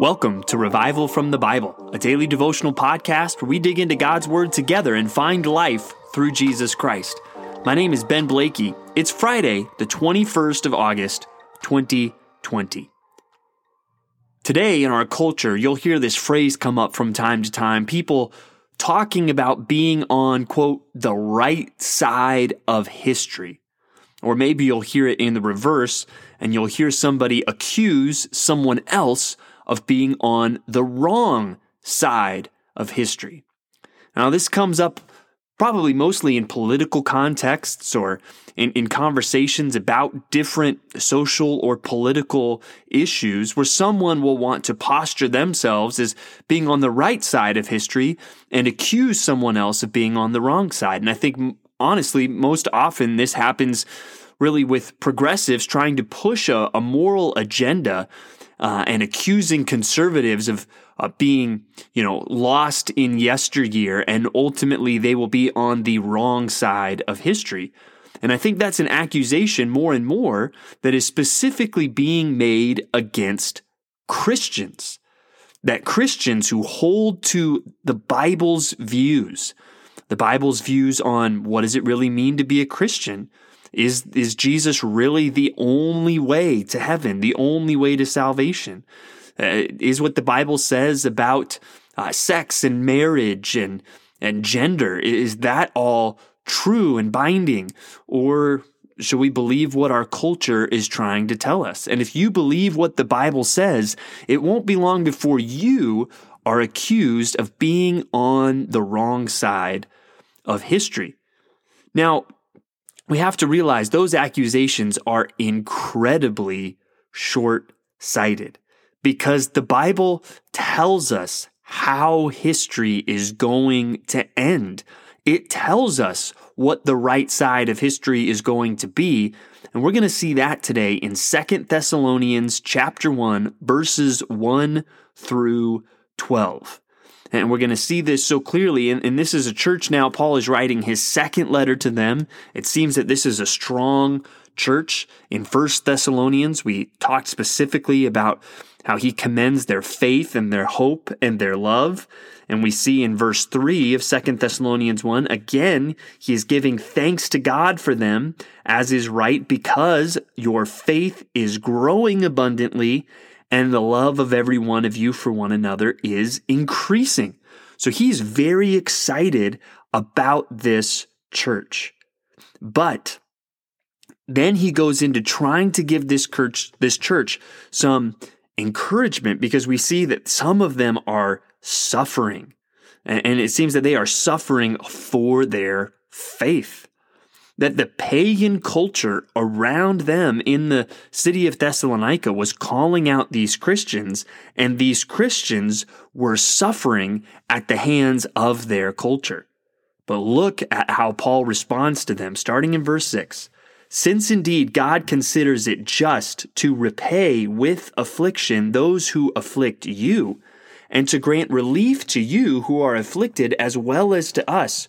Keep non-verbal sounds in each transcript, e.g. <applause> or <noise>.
Welcome to Revival from the Bible, a daily devotional podcast where we dig into God's Word together and find life through Jesus Christ. My name is Ben Blakey. It's Friday, the 21st of August, 2020. Today, in our culture, you'll hear this phrase come up from time to time. People talking about being on, quote, the right side of history. Or maybe you'll hear it in the reverse and you'll hear somebody accuse someone else of being on the wrong side of history. Now, this comes up probably mostly in political contexts or in, in conversations about different social or political issues where someone will want to posture themselves as being on the right side of history and accuse someone else of being on the wrong side. And I think, honestly, most often this happens really with progressives trying to push a, a moral agenda uh, and accusing conservatives of uh, being, you know, lost in yesteryear, and ultimately they will be on the wrong side of history. And I think that's an accusation more and more that is specifically being made against Christians. That Christians who hold to the Bible's views, the Bible's views on what does it really mean to be a Christian, is, is Jesus really the only way to heaven, the only way to salvation? Uh, is what the Bible says about uh, sex and marriage and, and gender, is that all true and binding? Or should we believe what our culture is trying to tell us? And if you believe what the Bible says, it won't be long before you are accused of being on the wrong side of history. Now, we have to realize those accusations are incredibly short sighted because the Bible tells us how history is going to end. It tells us what the right side of history is going to be. And we're going to see that today in Second Thessalonians chapter 1 verses 1 through 12. And we're going to see this so clearly. And, and, this is a church now. Paul is writing his second letter to them. It seems that this is a strong church. In First Thessalonians, we talked specifically about how he commends their faith and their hope and their love. And we see in verse 3 of Second Thessalonians 1, again, he is giving thanks to God for them, as is right, because your faith is growing abundantly and the love of every one of you for one another is increasing. So he's very excited about this church. But then he goes into trying to give this church, this church some encouragement because we see that some of them are suffering. And it seems that they are suffering for their faith that the pagan culture around them in the city of Thessalonica was calling out these Christians, and these Christians were suffering at the hands of their culture. But look at how Paul responds to them, starting in verse 6. Since indeed God considers it just to repay with affliction those who afflict you, and to grant relief to you who are afflicted as well as to us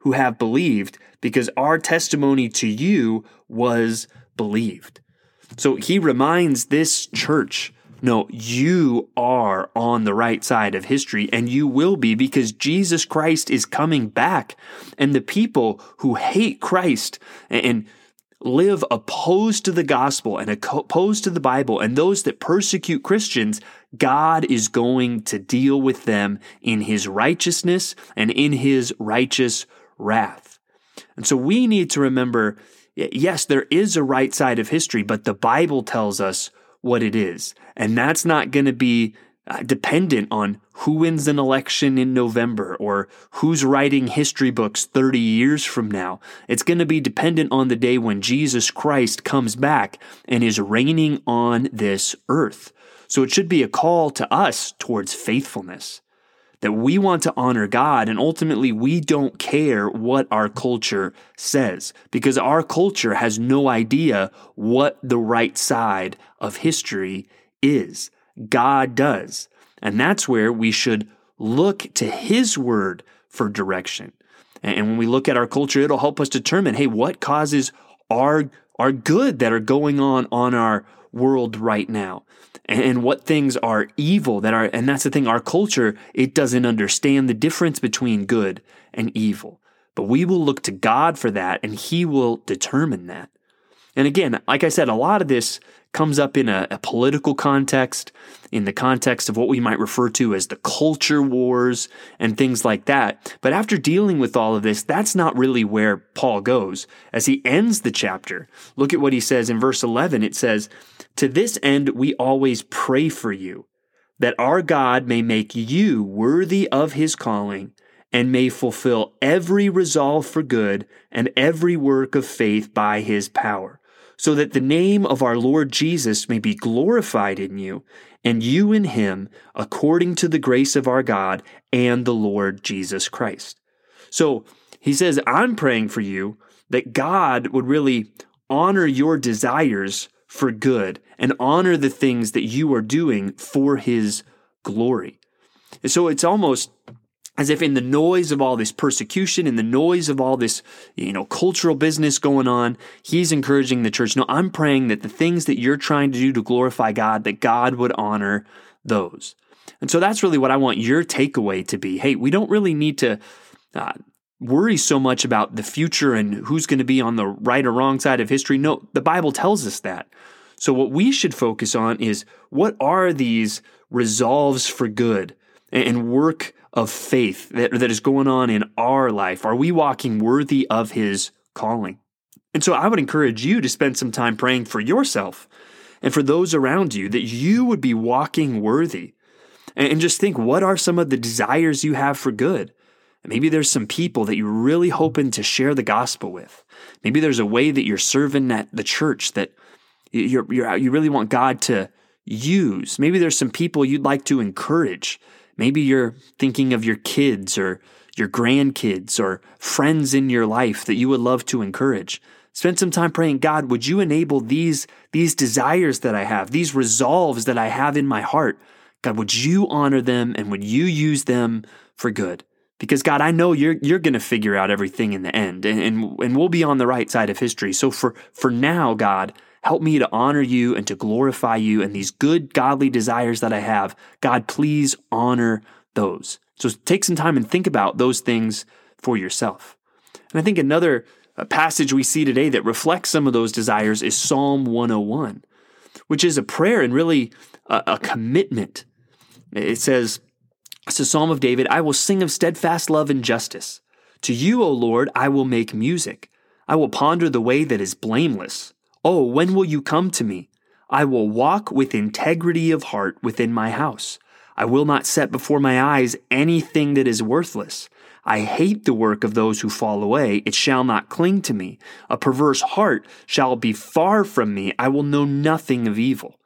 who have believed, because our testimony to you was believed. So he reminds this church no, you are on the right side of history and you will be because Jesus Christ is coming back. And the people who hate Christ and live opposed to the gospel and opposed to the Bible and those that persecute Christians, God is going to deal with them in his righteousness and in his righteous wrath. And so we need to remember yes, there is a right side of history, but the Bible tells us what it is. And that's not going to be uh, dependent on who wins an election in November or who's writing history books 30 years from now. It's going to be dependent on the day when Jesus Christ comes back and is reigning on this earth. So it should be a call to us towards faithfulness. That we want to honor God and ultimately we don't care what our culture says because our culture has no idea what the right side of history is. God does. And that's where we should look to His word for direction. And when we look at our culture, it'll help us determine, hey, what causes are are good that are going on on our world right now and what things are evil that are and that's the thing our culture it doesn't understand the difference between good and evil but we will look to God for that and he will determine that and again like i said a lot of this comes up in a, a, political context, in the context of what we might refer to as the culture wars and things like that. But after dealing with all of this, that's not really where Paul goes. As he ends the chapter, look at what he says in verse 11. It says, To this end we always pray for you, that our God may make you worthy of his calling and may fulfill every resolve for good and every work of faith by his power so that the name of our Lord Jesus may be glorified in you, and you in him, according to the grace of our God and the Lord Jesus Christ. So he says, I'm praying for you that God would really honor your desires for good and honor the things that you are doing for his glory. so it's almost as if in the noise of all this persecution, in the noise of all this, you know, cultural business going on, he's encouraging the church. No, I'm praying that the things that you're trying to do to glorify God, that God would honor those. And so that's really what I want your takeaway to be. Hey, we don't really need to uh, worry so much about the future and who's going to be on the right or wrong side of history. No, the Bible tells us that. So what we should focus on is what are these resolves for good and work of faith that, that is going on in our life? Are we walking worthy of His calling? And so I would encourage you to spend some time praying for yourself and for those around you that you would be walking worthy. And just think what are some of the desires you have for good? Maybe there's some people that you're really hoping to share the gospel with. Maybe there's a way that you're serving at the church that you're, you're, you really want God to use. Maybe there's some people you'd like to encourage Maybe you're thinking of your kids or your grandkids or friends in your life that you would love to encourage. Spend some time praying, God, would you enable these, these desires that I have, these resolves that I have in my heart? God, would you honor them and would you use them for good? Because God, I know you're you're going to figure out everything in the end, and, and and we'll be on the right side of history. So for for now, God, Help me to honor you and to glorify you and these good godly desires that I have. God, please honor those. So take some time and think about those things for yourself. And I think another uh, passage we see today that reflects some of those desires is Psalm 101, which is a prayer and really a, a commitment. It says, it's a psalm of David I will sing of steadfast love and justice. To you, O Lord, I will make music. I will ponder the way that is blameless. Oh, when will you come to me? I will walk with integrity of heart within my house. I will not set before my eyes anything that is worthless. I hate the work of those who fall away. It shall not cling to me. A perverse heart shall be far from me. I will know nothing of evil.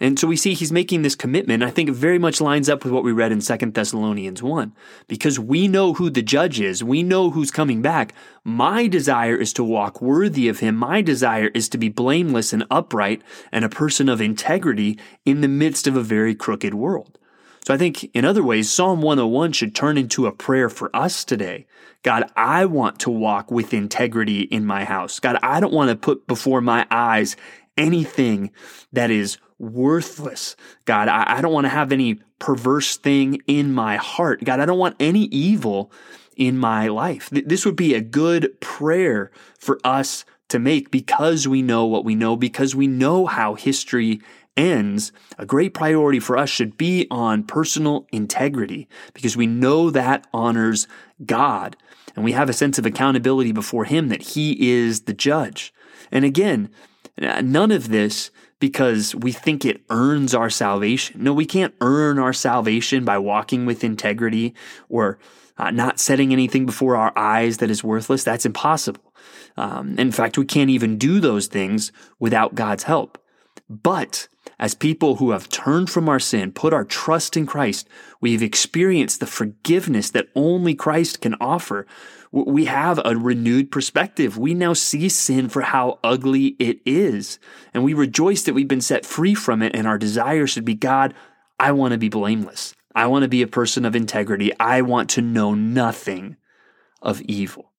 And so we see he's making this commitment. I think it very much lines up with what we read in Second Thessalonians 1. Because we know who the judge is, we know who's coming back. My desire is to walk worthy of him. My desire is to be blameless and upright and a person of integrity in the midst of a very crooked world. So I think in other ways, Psalm 101 should turn into a prayer for us today. God, I want to walk with integrity in my house. God, I don't want to put before my eyes anything that is worthless. God, I, I don't want to have any perverse thing in my heart. God, I don't want any evil in my life. This would be a good prayer for us to make because we know what we know, because we know how history ends. A great priority for us should be on personal integrity because we know that honors God and we have a sense of accountability before Him that He is the judge. And again, none of this because we think it earns our salvation. No, we can't earn our salvation by walking with integrity or uh, not setting anything before our eyes that is worthless. That's impossible. Um, in fact, we can't even do those things without God's help. But as people who have turned from our sin, put our trust in Christ, we've experienced the forgiveness that only Christ can offer. We have a renewed perspective. We now see sin for how ugly it is. And we rejoice that we've been set free from it. And our desire should be God, I want to be blameless. I want to be a person of integrity. I want to know nothing of evil.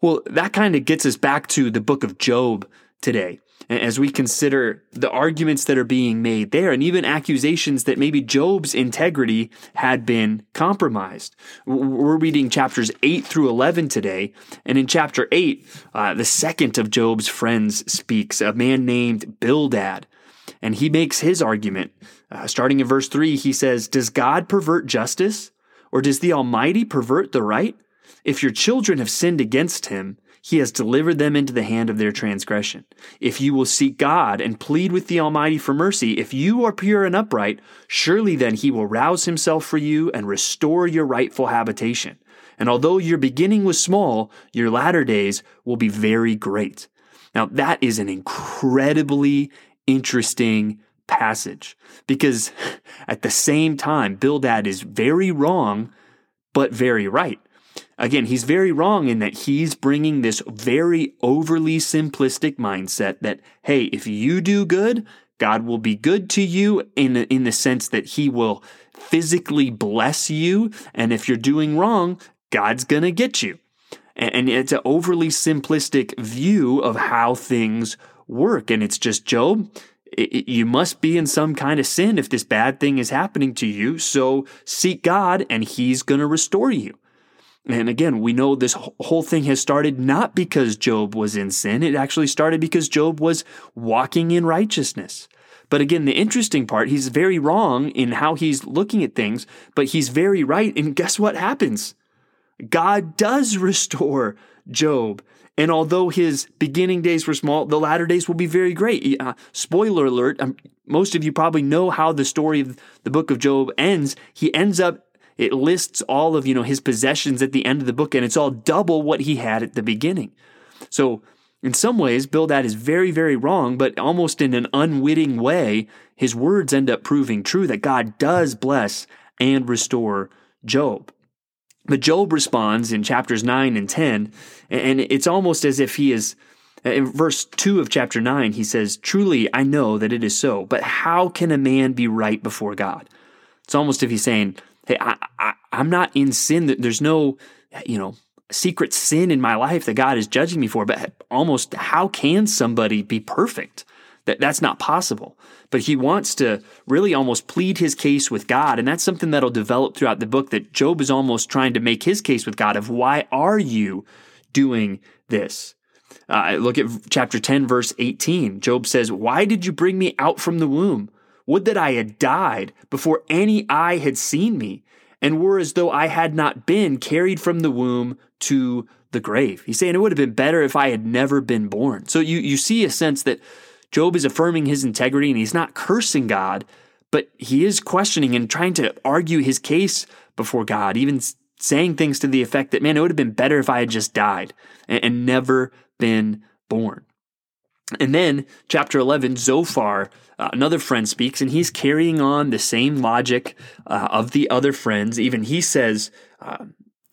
Well, that kind of gets us back to the book of Job today as we consider the arguments that are being made there and even accusations that maybe Job's integrity had been compromised. We're reading chapters 8 through 11 today. And in chapter 8, uh, the second of Job's friends speaks, a man named Bildad. And he makes his argument. Uh, starting in verse 3, he says, Does God pervert justice? Or does the Almighty pervert the right? If your children have sinned against him, he has delivered them into the hand of their transgression. If you will seek God and plead with the Almighty for mercy, if you are pure and upright, surely then he will rouse himself for you and restore your rightful habitation. And although your beginning was small, your latter days will be very great. Now, that is an incredibly interesting passage because <laughs> at the same time, Bildad is very wrong, but very right. Again, he's very wrong in that he's bringing this very overly simplistic mindset that, hey, if you do good, God will be good to you in, in the sense that he will physically bless you. And if you're doing wrong, God's going to get you. And it's an overly simplistic view of how things work. And it's just, Job, you must be in some kind of sin if this bad thing is happening to you. So seek God and he's going to restore you. And again, we know this whole thing has started not because Job was in sin. It actually started because Job was walking in righteousness. But again, the interesting part, he's very wrong in how he's looking at things, but he's very right. And guess what happens? God does restore Job. And although his beginning days were small, the latter days will be very great. Uh, spoiler alert, um, most of you probably know how the story of the book of Job ends. He ends up it lists all of, you know, his possessions at the end of the book and it's all double what he had at the beginning. So, in some ways, Bildad is very, very wrong, but almost in an unwitting way, his words end up proving true that God does bless and restore Job. But Job responds in chapters 9 and 10, and it's almost as if he is, in verse 2 of chapter 9, he says, Truly I know that it is so, but how can a man be right before God? It's almost as if he's saying, Hey, I, I, I'm not in sin. There's no, you know, secret sin in my life that God is judging me for. But almost, how can somebody be perfect? That that's not possible. But he wants to really almost plead his case with God, and that's something that'll develop throughout the book. That Job is almost trying to make his case with God of why are you doing this? Uh, look at chapter 10, verse 18. Job says, Why did you bring me out from the womb? Would that I had died before any eye had seen me, and were as though I had not been carried from the womb to the grave. He's saying it would have been better if I had never been born. So you, you see a sense that Job is affirming his integrity and he's not cursing God, but he is questioning and trying to argue his case before God, even saying things to the effect that, man, it would have been better if I had just died and, and never been born. And then, chapter 11, Zophar, uh, another friend speaks, and he's carrying on the same logic uh, of the other friends. Even he says, uh,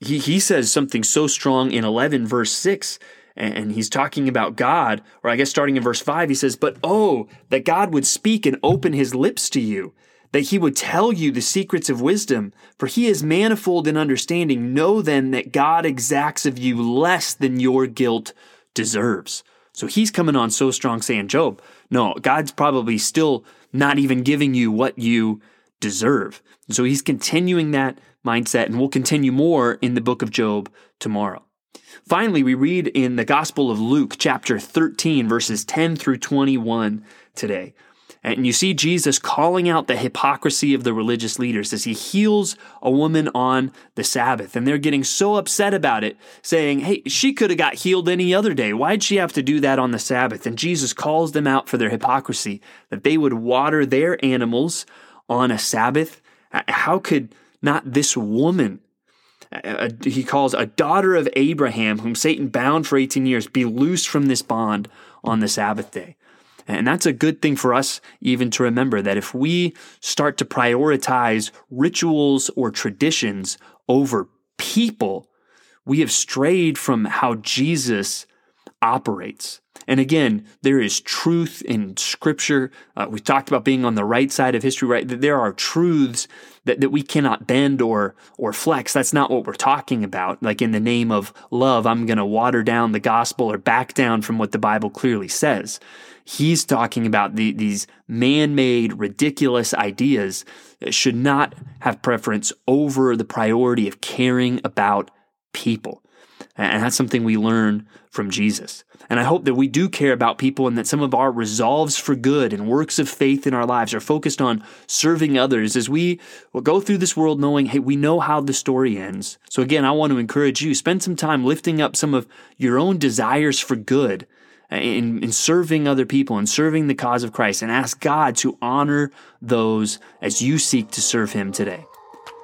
he, he says something so strong in 11, verse 6, and he's talking about God, or I guess starting in verse 5, he says, But oh, that God would speak and open his lips to you, that he would tell you the secrets of wisdom, for he is manifold in understanding. Know then that God exacts of you less than your guilt deserves. So he's coming on so strong saying, Job, no, God's probably still not even giving you what you deserve. So he's continuing that mindset, and we'll continue more in the book of Job tomorrow. Finally, we read in the Gospel of Luke, chapter 13, verses 10 through 21 today. And you see Jesus calling out the hypocrisy of the religious leaders as he heals a woman on the Sabbath. And they're getting so upset about it, saying, Hey, she could have got healed any other day. Why'd she have to do that on the Sabbath? And Jesus calls them out for their hypocrisy, that they would water their animals on a Sabbath. Uh, how could not this woman, uh, uh, he calls a daughter of Abraham, whom Satan bound for 18 years, be loosed from this bond on the Sabbath day? And that's a good thing for us even to remember that if we start to prioritize rituals or traditions over people, we have strayed from how Jesus operates. And again, there is truth in Scripture. Uh, we talked about being on the right side of history, right? There are truths that, that we cannot bend or or flex. That's not what we're talking about. Like in the name of love, I'm going to water down the gospel or back down from what the Bible clearly says. He's talking about the, these man-made, ridiculous ideas that should not have preference over the priority of caring about people. And that's something we learn from Jesus. And I hope that we do care about people and that some of our resolves for good and works of faith in our lives are focused on serving others as we go through this world knowing, hey, we know how the story ends. So again, I want to encourage you, spend some time lifting up some of your own desires for good in, in serving other people and serving the cause of Christ and ask God to honor those as you seek to serve Him today.